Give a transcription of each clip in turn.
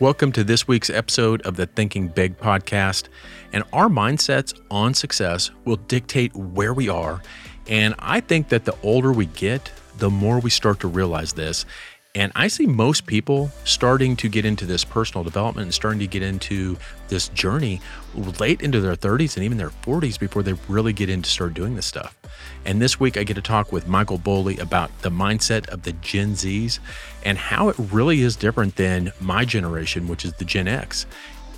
Welcome to this week's episode of the Thinking Big podcast. And our mindsets on success will dictate where we are. And I think that the older we get, the more we start to realize this. And I see most people starting to get into this personal development and starting to get into this journey late into their 30s and even their 40s before they really get into start doing this stuff. And this week I get to talk with Michael Boley about the mindset of the Gen Zs and how it really is different than my generation, which is the Gen X.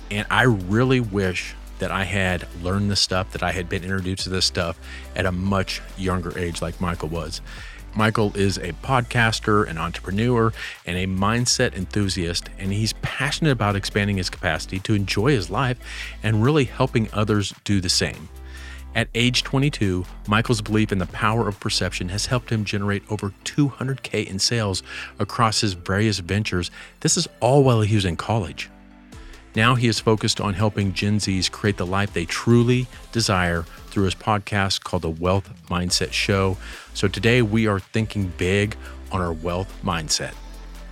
And I really wish that I had learned this stuff, that I had been introduced to this stuff at a much younger age, like Michael was. Michael is a podcaster, an entrepreneur, and a mindset enthusiast, and he's passionate about expanding his capacity to enjoy his life and really helping others do the same. At age 22, Michael's belief in the power of perception has helped him generate over 200K in sales across his various ventures. This is all while he was in college. Now he is focused on helping Gen Zs create the life they truly desire through his podcast called The Wealth Mindset Show. So today we are thinking big on our wealth mindset.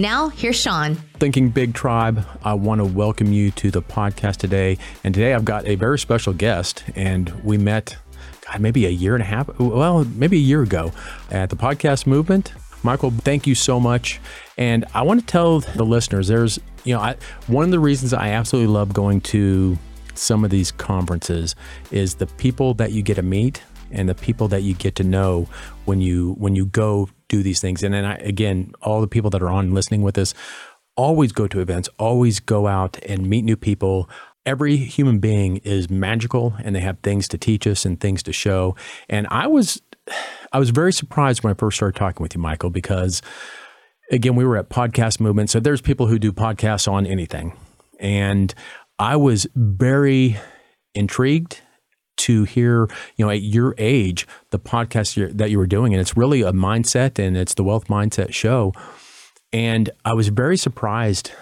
Now, here's Sean. Thinking Big Tribe, I want to welcome you to the podcast today. And today I've got a very special guest, and we met, God, maybe a year and a half, well, maybe a year ago at the podcast movement. Michael, thank you so much. And I want to tell the listeners there's, you know, I, one of the reasons I absolutely love going to some of these conferences is the people that you get to meet and the people that you get to know when you when you go do these things. And then I, again, all the people that are on listening with us, always go to events, always go out and meet new people. Every human being is magical and they have things to teach us and things to show. And I was I was very surprised when I first started talking with you, Michael, because again, we were at podcast movement. So there's people who do podcasts on anything. And I was very intrigued to hear, you know, at your age, the podcast that you were doing. And it's really a mindset and it's the wealth mindset show. And I was very surprised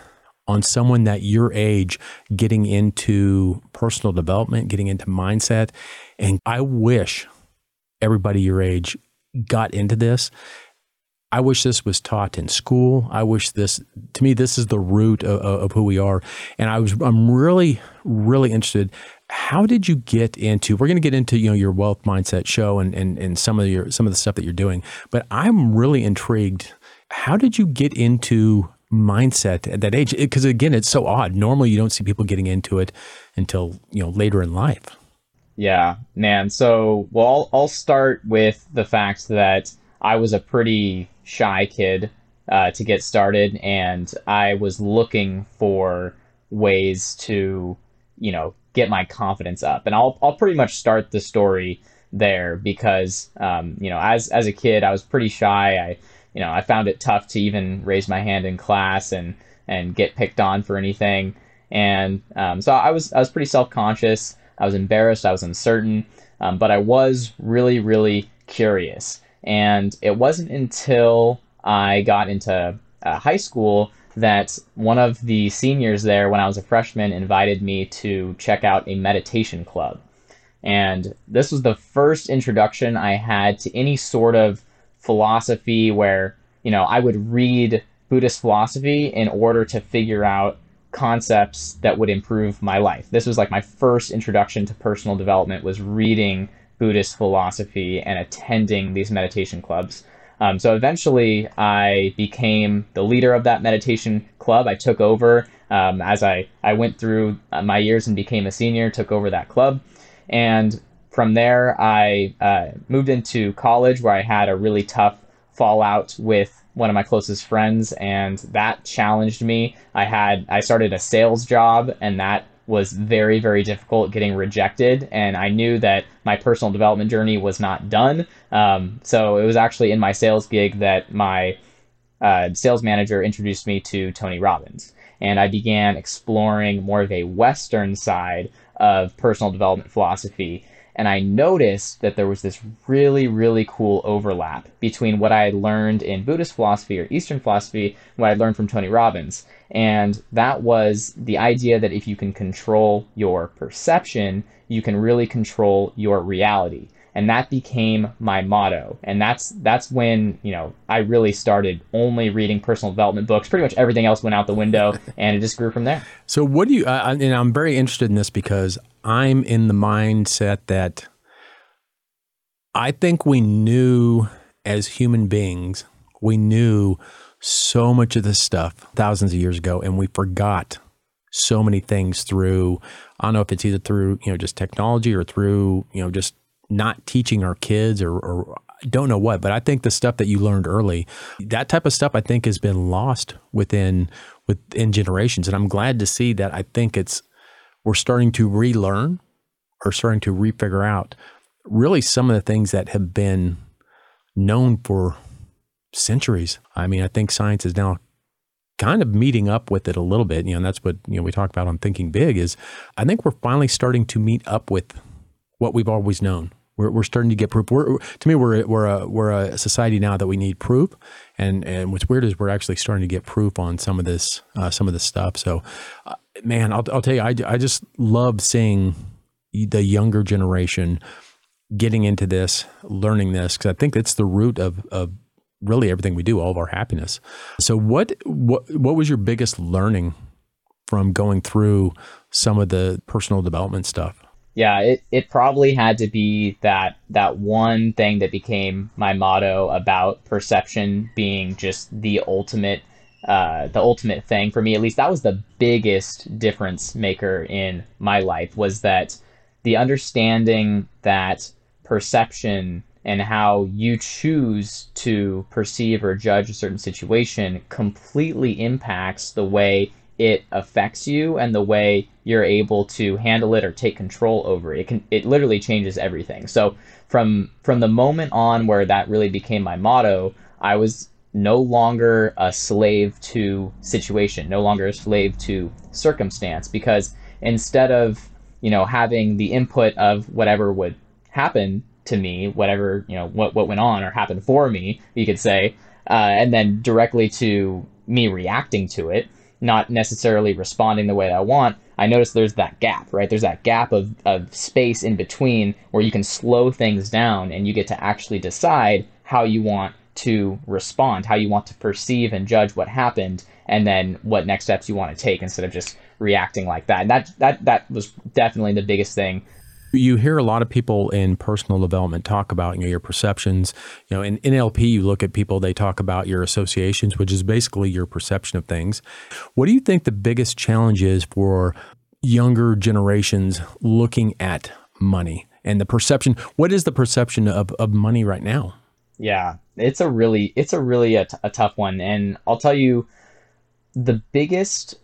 on someone that your age getting into personal development, getting into mindset. And I wish everybody your age got into this. I wish this was taught in school. I wish this, to me, this is the root of, of who we are. And I was, I'm really, really interested how did you get into we're going to get into you know your wealth mindset show and, and and some of your some of the stuff that you're doing but i'm really intrigued. How did you get into mindset at that age? Because again it's so odd. Normally you don't see people getting into it until you know later in life. Yeah man. So well i'll, I'll start with the fact that i was a pretty shy kid uh, to get started and i was looking for ways to you know get my confidence up. And I'll I'll pretty much start the story there because um, you know as as a kid I was pretty shy. I you know I found it tough to even raise my hand in class and and get picked on for anything. And um, so I was I was pretty self conscious. I was embarrassed. I was uncertain. Um, but I was really really curious. And it wasn't until I got into uh, high school that one of the seniors there, when I was a freshman, invited me to check out a meditation club. And this was the first introduction I had to any sort of philosophy where, you know, I would read Buddhist philosophy in order to figure out concepts that would improve my life. This was like my first introduction to personal development was reading Buddhist philosophy and attending these meditation clubs. Um, so eventually, I became the leader of that meditation club. I took over um, as I, I went through uh, my years and became a senior, took over that club. And from there, I uh, moved into college where I had a really tough fallout with one of my closest friends, and that challenged me. I had I started a sales job, and that was very, very difficult getting rejected. And I knew that my personal development journey was not done. Um, so it was actually in my sales gig that my uh, sales manager introduced me to Tony Robbins. And I began exploring more of a Western side of personal development philosophy. And I noticed that there was this really, really cool overlap between what I had learned in Buddhist philosophy or Eastern philosophy and what I learned from Tony Robbins. And that was the idea that if you can control your perception, you can really control your reality. And that became my motto. And that's that's when you know i really started only reading personal development books. Pretty much everything else went out the window and it just grew from there. So what do you uh, and i'm very interested in this because i'm in the mindset that i think we knew as human beings we knew so much of this stuff thousands of years ago and we forgot so many things through i don't know if it's either through you know just technology or through you know just not teaching our kids or, or don't know what, but I think the stuff that you learned early, that type of stuff I think has been lost within within generations. And I'm glad to see that I think it's we're starting to relearn or starting to refigure out really some of the things that have been known for centuries. I mean, I think science is now kind of meeting up with it a little bit. You know, and that's what you know we talk about on Thinking Big is I think we're finally starting to meet up with what we've always known. We're, we're starting to get proof. We're, to me, we're, we're, a, we're a society now that we need proof. And, and what's weird is we're actually starting to get proof on some of this, uh, some of this stuff. So, uh, man, I'll, I'll tell you, I, I just love seeing the younger generation getting into this, learning this, because I think it's the root of, of really everything we do, all of our happiness. So, what, what, what was your biggest learning from going through some of the personal development stuff? yeah, it, it probably had to be that that one thing that became my motto about perception being just the ultimate uh, the ultimate thing for me. At least that was the biggest difference maker in my life was that the understanding that perception and how you choose to perceive or judge a certain situation completely impacts the way it affects you and the way you're able to handle it or take control over it. It can it literally changes everything. So from from the moment on where that really became my motto, I was no longer a slave to situation, no longer a slave to circumstance because instead of, you know, having the input of whatever would happen to me, whatever, you know, what what went on or happened for me, you could say, uh, and then directly to me reacting to it, not necessarily responding the way I want, I notice there's that gap, right? There's that gap of, of space in between where you can slow things down and you get to actually decide how you want to respond, how you want to perceive and judge what happened, and then what next steps you want to take instead of just reacting like that. And that that that was definitely the biggest thing you hear a lot of people in personal development talk about you know, your perceptions. You know, in NLP, you look at people, they talk about your associations, which is basically your perception of things. What do you think the biggest challenge is for younger generations looking at money and the perception? What is the perception of, of money right now? Yeah, it's a really, it's a really a, t- a tough one. And I'll tell you, the biggest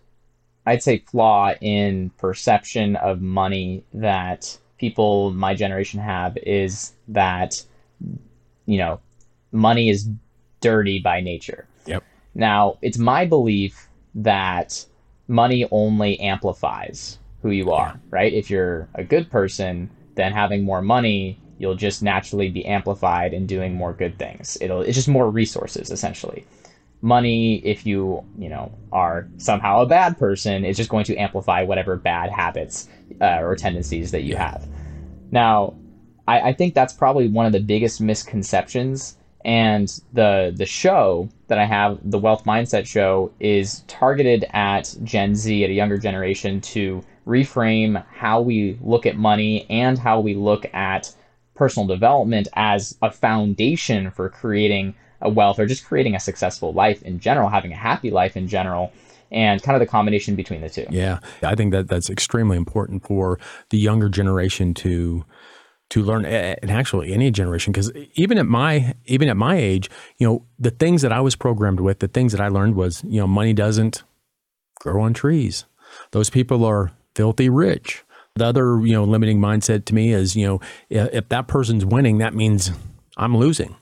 I'd say flaw in perception of money that people my generation have is that you know money is dirty by nature. Yep. Now, it's my belief that money only amplifies who you are, yeah. right? If you're a good person, then having more money, you'll just naturally be amplified in doing more good things. It'll it's just more resources essentially. Money, if you, you know, are somehow a bad person, is just going to amplify whatever bad habits uh, or tendencies that you have. Now, I, I think that's probably one of the biggest misconceptions. And the the show that I have, the Wealth Mindset Show, is targeted at Gen Z, at a younger generation, to reframe how we look at money and how we look at personal development as a foundation for creating a wealth or just creating a successful life in general, having a happy life in general and kind of the combination between the two. Yeah, I think that that's extremely important for the younger generation to to learn and actually any generation because even at my even at my age you know the things that i was programmed with the things that i learned was you know money doesn't grow on trees. Those people are filthy rich the other you know limiting mindset to me is you know if that person's winning that means i'm losing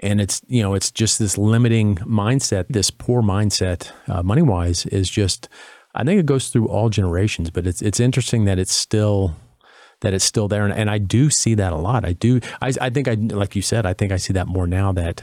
and it's you know it's just this limiting mindset this poor mindset uh, money wise is just i think it goes through all generations but it's it's interesting that it's still that it's still there. And, and I do see that a lot. I do. I, I think I, like you said, I think I see that more now that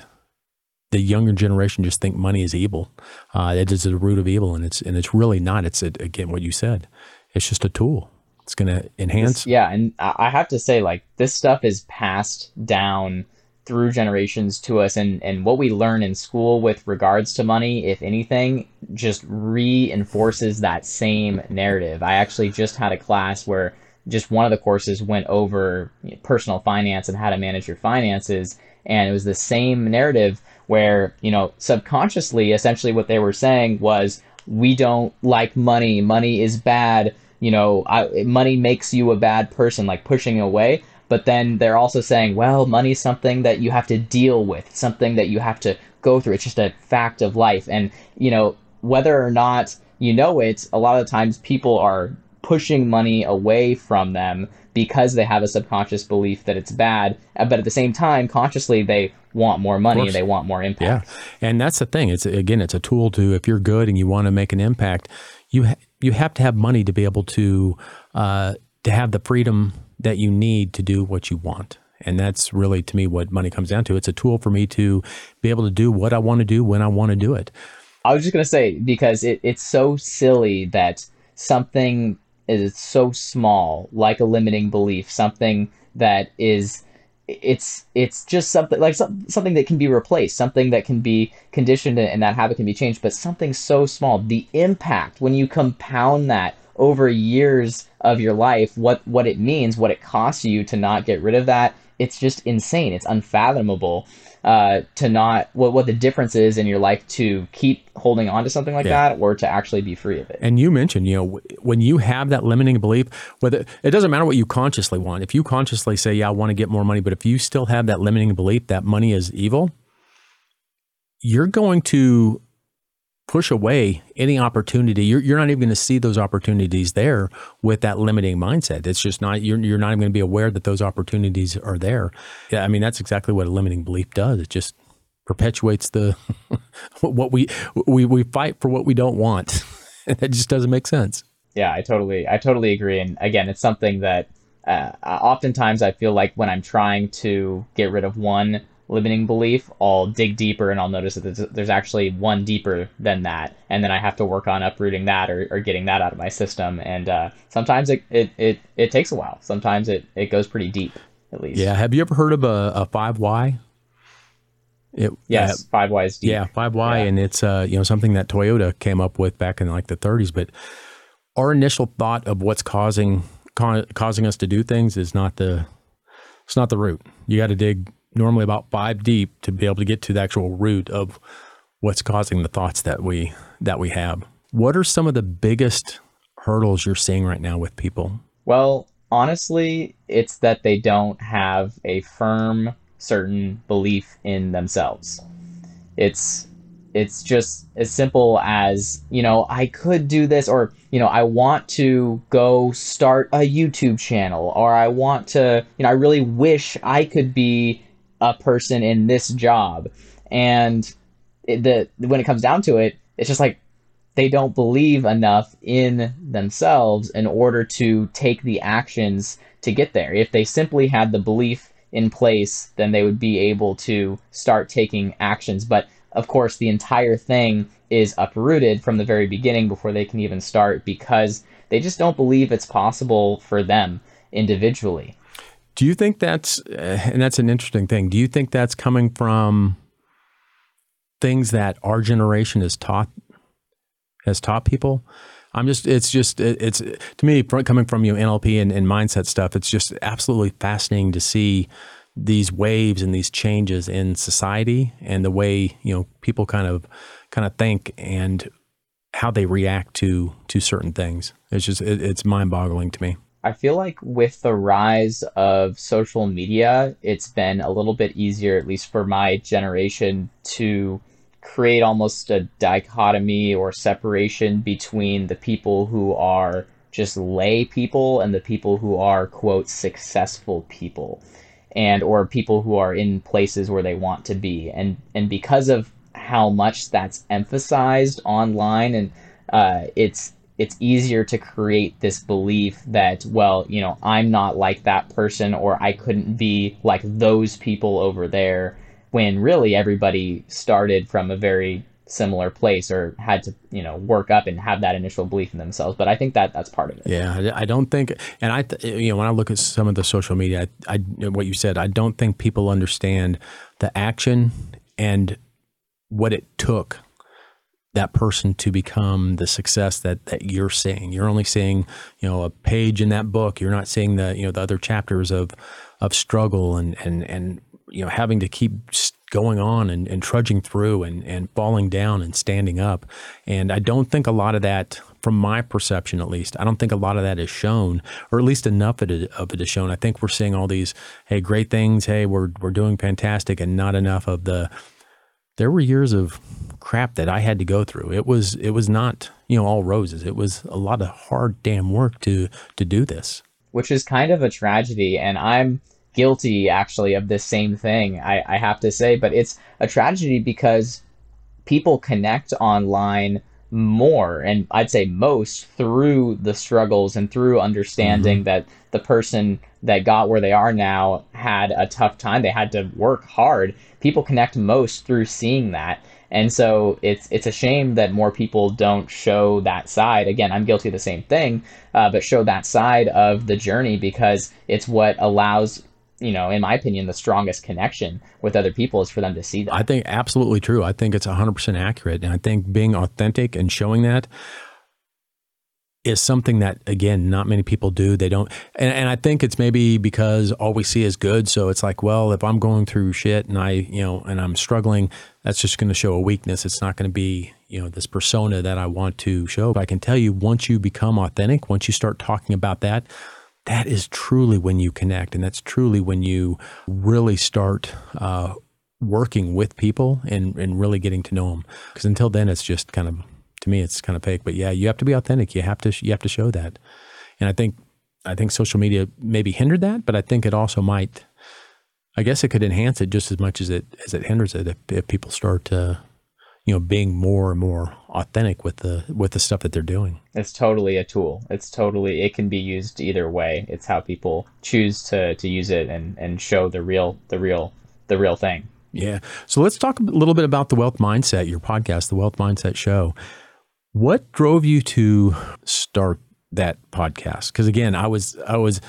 the younger generation just think money is evil. Uh, it is the root of evil, and it's and it's really not. It's a, again what you said. It's just a tool. It's going to enhance. yeah, and I have to say, like this stuff is passed down through generations to us, and and what we learn in school with regards to money, if anything, just reinforces that same narrative. I actually just had a class where just one of the courses went over personal finance and how to manage your finances, and it was the same narrative where you know subconsciously, essentially, what they were saying was, "We don't like money. Money is bad." You know, I, money makes you a bad person, like pushing away. But then they're also saying, well, money's something that you have to deal with, something that you have to go through. It's just a fact of life. And, you know, whether or not you know it, a lot of times people are pushing money away from them because they have a subconscious belief that it's bad. Uh, but at the same time, consciously, they want more money they want more impact. Yeah. And that's the thing. It's again, it's a tool to, if you're good and you want to make an impact, you, ha- you have to have money to be able to uh, to have the freedom that you need to do what you want. And that's really to me what money comes down to. It's a tool for me to be able to do what I want to do when I want to do it. I was just gonna say because it, it's so silly that something is so small, like a limiting belief, something that is it's it's just something like some, something that can be replaced something that can be conditioned and that habit can be changed but something so small. The impact when you compound that over years of your life what what it means what it costs you to not get rid of that it's just insane. It's unfathomable uh, to not what what the difference is in your life to keep holding on to something like yeah. that or to actually be free of it. And you mentioned, you know, when you have that limiting belief, whether it doesn't matter what you consciously want. If you consciously say, "Yeah, I want to get more money," but if you still have that limiting belief that money is evil, you're going to push away any opportunity. You're, you're not even going to see those opportunities there with that limiting mindset. It's just not, you're, you're not even going to be aware that those opportunities are there. Yeah. I mean, that's exactly what a limiting belief does. It just perpetuates the, what we, we, we fight for what we don't want. that just doesn't make sense. Yeah, I totally, I totally agree. And again, it's something that uh, oftentimes I feel like when I'm trying to get rid of one limiting belief, I'll dig deeper and I'll notice that there's, actually one deeper than that. And then I have to work on uprooting that or, or getting that out of my system. And uh, sometimes it, it, it, it, takes a while. Sometimes it, it goes pretty deep, at least. Yeah. Have you ever heard of a, a 5Y? It, yes, uh, five Whys. Deep. Yeah, five Why, yeah. and it's uh, you know something that Toyota came up with back in like the 30s. But our initial thought of what's causing ca- causing us to do things is not the it's not the root. You got to dig normally about five deep to be able to get to the actual root of what's causing the thoughts that we that we have. What are some of the biggest hurdles you're seeing right now with people? Well, honestly, it's that they don't have a firm certain belief in themselves. It's it's just as simple as, you know, I could do this or, you know, I want to go start a YouTube channel or I want to, you know, I really wish I could be a person in this job. And it, the when it comes down to it, it's just like they don't believe enough in themselves in order to take the actions to get there. If they simply had the belief in place, then they would be able to start taking actions. But of course, the entire thing is uprooted from the very beginning before they can even start because they just don't believe it's possible for them individually. Do you think that's, eh, and that's an interesting thing, do you think that's coming from things that our generation has taught, has taught people? I'm just, it's just, it's to me, coming from you NLP and, and mindset stuff, it's just absolutely fascinating to see these waves and these changes in society and the way, you know, people kind of, kind of think and how they react to, to certain things. It's just, it, it's mind boggling to me. I feel like with the rise of social media, it's been a little bit easier, at least for my generation, to create almost a dichotomy or separation between the people who are just lay people and the people who are quote successful people and or people who are in places where they want to be. And and because of how much that's emphasized online and uh, it's it's easier to create this belief that well you know i'm not like that person or i couldn't be like those people over there when really everybody started from a very similar place or had to you know work up and have that initial belief in themselves. But i think that that's part of it. Yeah i don't think and i you know when i look at some of the social media I, I what you said i don't think people understand the action and what it took that person to become the success that that you're seeing. You're only seeing, you know, a page in that book. You're not seeing the, you know, the other chapters of of struggle and and and you know having to keep going on and, and trudging through and and falling down and standing up. And I don't think a lot of that from my perception at least, I don't think a lot of that is shown, or at least enough of it, of it is shown. I think we're seeing all these, hey, great things, hey, we're we're doing fantastic, and not enough of the. There were years of crap that I had to go through. It was it was not you know all roses. It was a lot of hard damn work to to do this. Which is kind of a tragedy, and I'm guilty actually of this same thing. I, I have to say, but it's a tragedy because people connect online more and I'd say most through the struggles and through understanding mm-hmm. that the person that got where they are now had a tough time. They had to work hard. People connect most through seeing that. And so it's it's a shame that more people don't show that side. Again, I'm guilty of the same thing, uh, but show that side of the journey because it's what allows you know, in my opinion, the strongest connection with other people is for them to see that. I think absolutely true. I think it's 100% accurate. And I think being authentic and showing that is something that again not many people do. They don't and, and i think it's maybe because all we see is good. So it's like well if i'm going through shit and i you know and i'm struggling that's just going to show a weakness. It's not going to be you know this persona that i want to show. But i can tell you once you become authentic once you start talking about that that is truly when you connect. And that's truly when you really start uh, working with people and, and really getting to know them because until then it's just kind of to me it's kind of fake but yeah you have to be authentic. You have to you have to show that. And i think i think social media maybe hindered that but i think it also might i guess it could enhance it just as much as it as it hinders it if, if people start to you know being more and more authentic with the with the stuff that they're doing. It's totally a tool. It's totally it can be used either way. It's how people choose to to use it and and show the real the real the real thing. Yeah. So let's talk a little bit about the wealth mindset your podcast the wealth mindset show what drove you to start that podcast? Because again, I was I was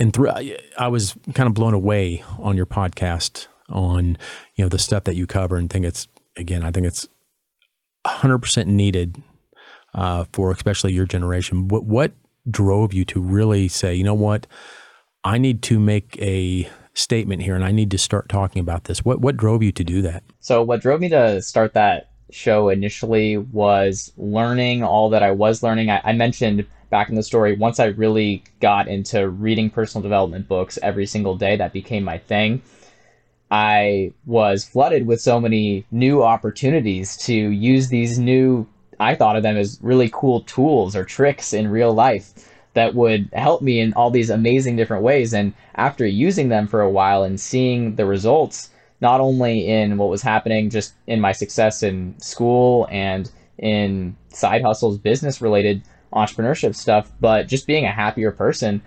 enthr- I was kind of blown away on your podcast on you know the stuff that you cover and think it's again I think it's 100% needed uh, for especially your generation. What what drove you to really say you know what I need to make a statement here and I need to start talking about this. What what drove you to do that? So what drove me to start that show initially was learning all that I was learning. I, I, mentioned back in the story, once I really got into reading personal development books every single day, that became my thing. I was flooded with so many new opportunities to use these new, I thought of them as really cool tools or tricks in real life that would help me in all these amazing different ways. And after using them for a while and seeing the results, not only in what was happening just in my success in school and in side hustles, business related entrepreneurship stuff, but just being a happier person,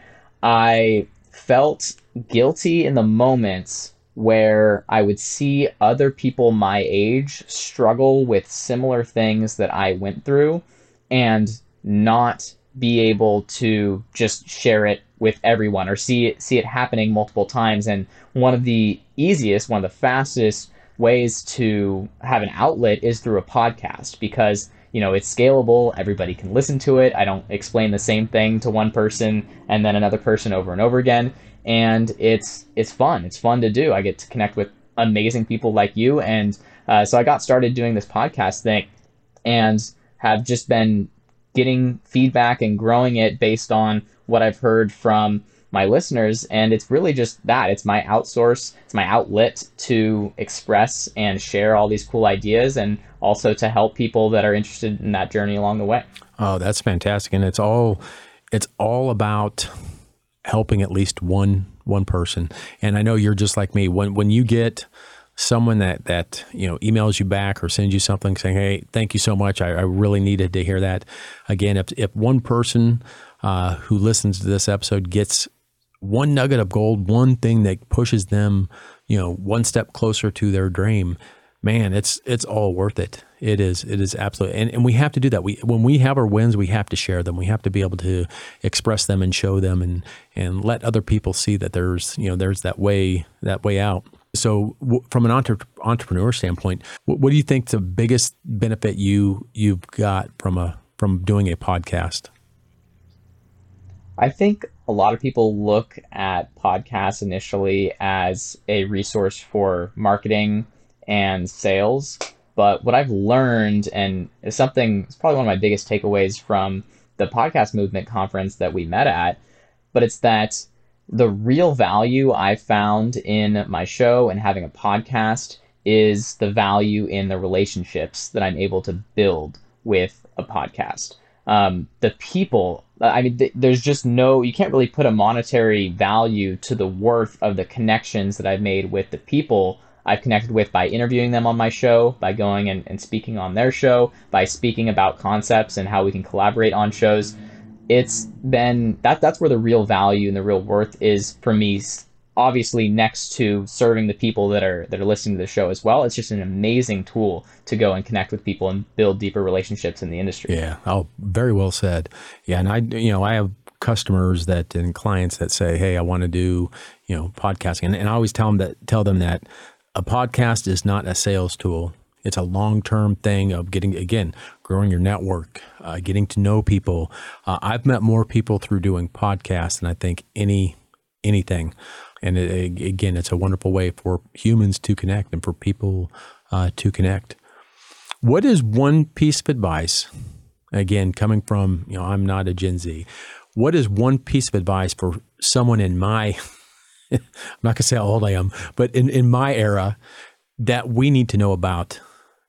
I felt guilty in the moments where I would see other people my age struggle with similar things that I went through and not be able to just share it with everyone or see it see it happening multiple times. And one of the easiest, one of the fastest ways to have an outlet is through a podcast because you know it's scalable everybody can listen to it. I don't explain the same thing to one person and then another person over and over again. And it's it's fun. It's fun to do. I get to connect with amazing people like you. And uh, so i got started doing this podcast thing and have just been getting feedback and growing it based on what i've heard from my listeners and it's really just that. It's my outsource it's my outlet to express and share all these cool ideas and also to help people that are interested in that journey along the way. Oh that's fantastic and it's all it's all about helping at least one one person. And i know you're just like me. When when you get someone that that you know emails you back or sends you something saying, "Hey, thank you so much. I, I really needed to hear that." Again, if if one person uh, who listens to this episode gets one nugget of gold, one thing that pushes them, you know, one step closer to their dream, man, it's it's all worth it. It is it is absolutely, and, and we have to do that. We when we have our wins, we have to share them. We have to be able to express them and show them, and and let other people see that there's you know there's that way that way out. So, w- from an entre- entrepreneur standpoint, w- what do you think the biggest benefit you you've got from a from doing a podcast? I think a lot of people look at podcasts initially as a resource for marketing and sales. But what I've learned, and is something, it's probably one of my biggest takeaways from the podcast movement conference that we met at, but it's that the real value I found in my show and having a podcast is the value in the relationships that I'm able to build with a podcast. Um, the people, I mean, th- there's just no, you can't really put a monetary value to the worth of the connections that I've made with the people I've connected with by interviewing them on my show, by going and, and speaking on their show, by speaking about concepts and how we can collaborate on shows it's been that that's where the real value and the real worth is for me obviously next to serving the people that are that are listening to the show as well. It's just an amazing tool to go and connect with people and build deeper relationships in the industry. Yeah. Oh very well said. Yeah and i you know i have customers that and clients that say hey i want to do you know podcasting and, and i always tell them that tell them that a podcast is not a sales tool it's a long term thing of getting, again, growing your network, uh, getting to know people. Uh, I've met more people through doing podcasts than I think any anything. And it, again, it's a wonderful way for humans to connect and for people uh, to connect. What is one piece of advice? Again, coming from, you know, I'm not a Gen Z. What is one piece of advice for someone in my, I'm not going to say how old I am, but in, in my era that we need to know about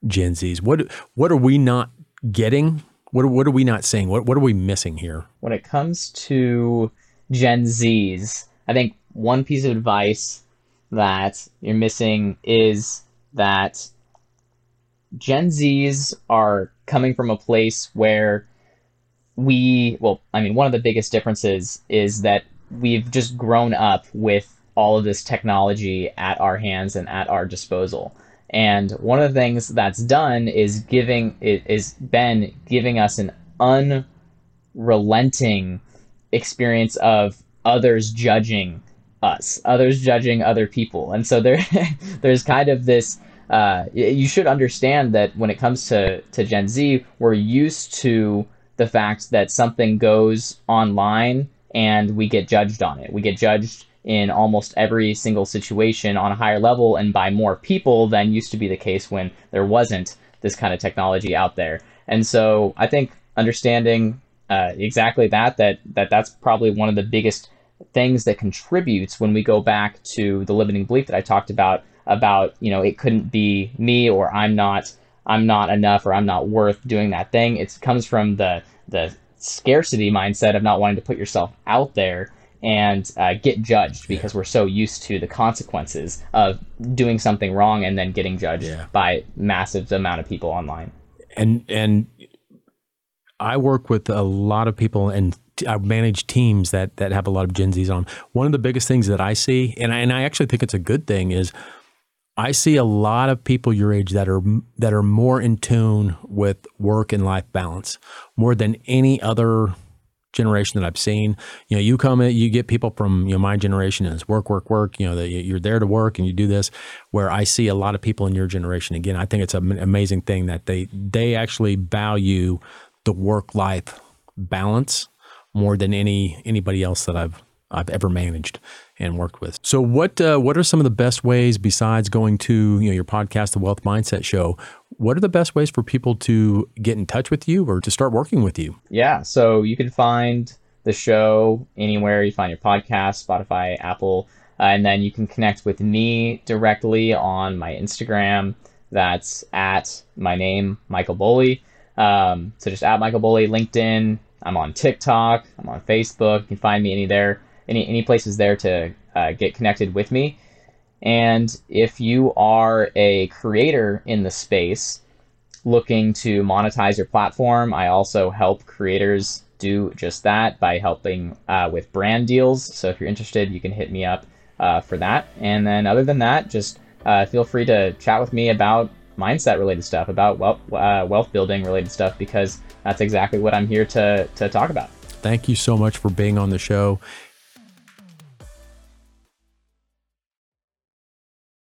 Gen Zs? What what are we not getting? What what are we not seeing? What what are we missing here? When it comes to Gen Zs, I think one piece of advice that you're missing is that Gen Zs are coming from a place where we, well, I mean, one of the biggest differences is that we've just grown up with all of this technology at our hands and at our disposal. And one of the things that's done is giving is been giving us an unrelenting experience of others judging us, others judging other people. And so there there's kind of this uh, you should understand that when it comes to, to Gen Z, we're used to the fact that something goes online and we get judged on it. We get judged in almost every single situation on a higher level and by more people than used to be the case when there wasn't this kind of technology out there. And so I think understanding uh, exactly that that that that's probably one of the biggest things that contributes when we go back to the limiting belief that I talked about about you know it couldn't be me or I'm not I'm not enough or I'm not worth doing that thing. It comes from the the scarcity mindset of not wanting to put yourself out there and uh, get judged because we're so used to the consequences of doing something wrong and then getting judged yeah. by massive amount of people online. And and I work with a lot of people and I manage teams that that have a lot of Gen Zs on. One of the biggest things that I see, and I, and I actually think it's a good thing, is I see a lot of people your age that are that are more in tune with work and life balance more than any other generation that I've seen. You know, you come in, you get people from you know my generation and it's work, work, work. You know, that you're there to work and you do this. Where I see a lot of people in your generation again, I think it's an amazing thing that they they actually value the work life balance more than any anybody else that I've I've ever managed and worked with. So, what uh, what are some of the best ways besides going to you know your podcast, the Wealth Mindset Show? What are the best ways for people to get in touch with you or to start working with you? Yeah, so you can find the show anywhere you find your podcast, Spotify, Apple, uh, and then you can connect with me directly on my Instagram. That's at my name, Michael Boley. Um, so just at Michael Boley, LinkedIn. I'm on TikTok. I'm on Facebook. You can find me any there any any places there to uh, get connected with me. And if you are a creator in the space looking to monetize your platform, I also help creators do just that by helping uh, with brand deals. So if you're interested, you can hit me up uh, for that. And then other than that, just uh, feel free to chat with me about mindset related stuff, about wealth, uh, wealth building related stuff, because that's exactly what I'm here to, to talk about. Thank you so much for being on the show.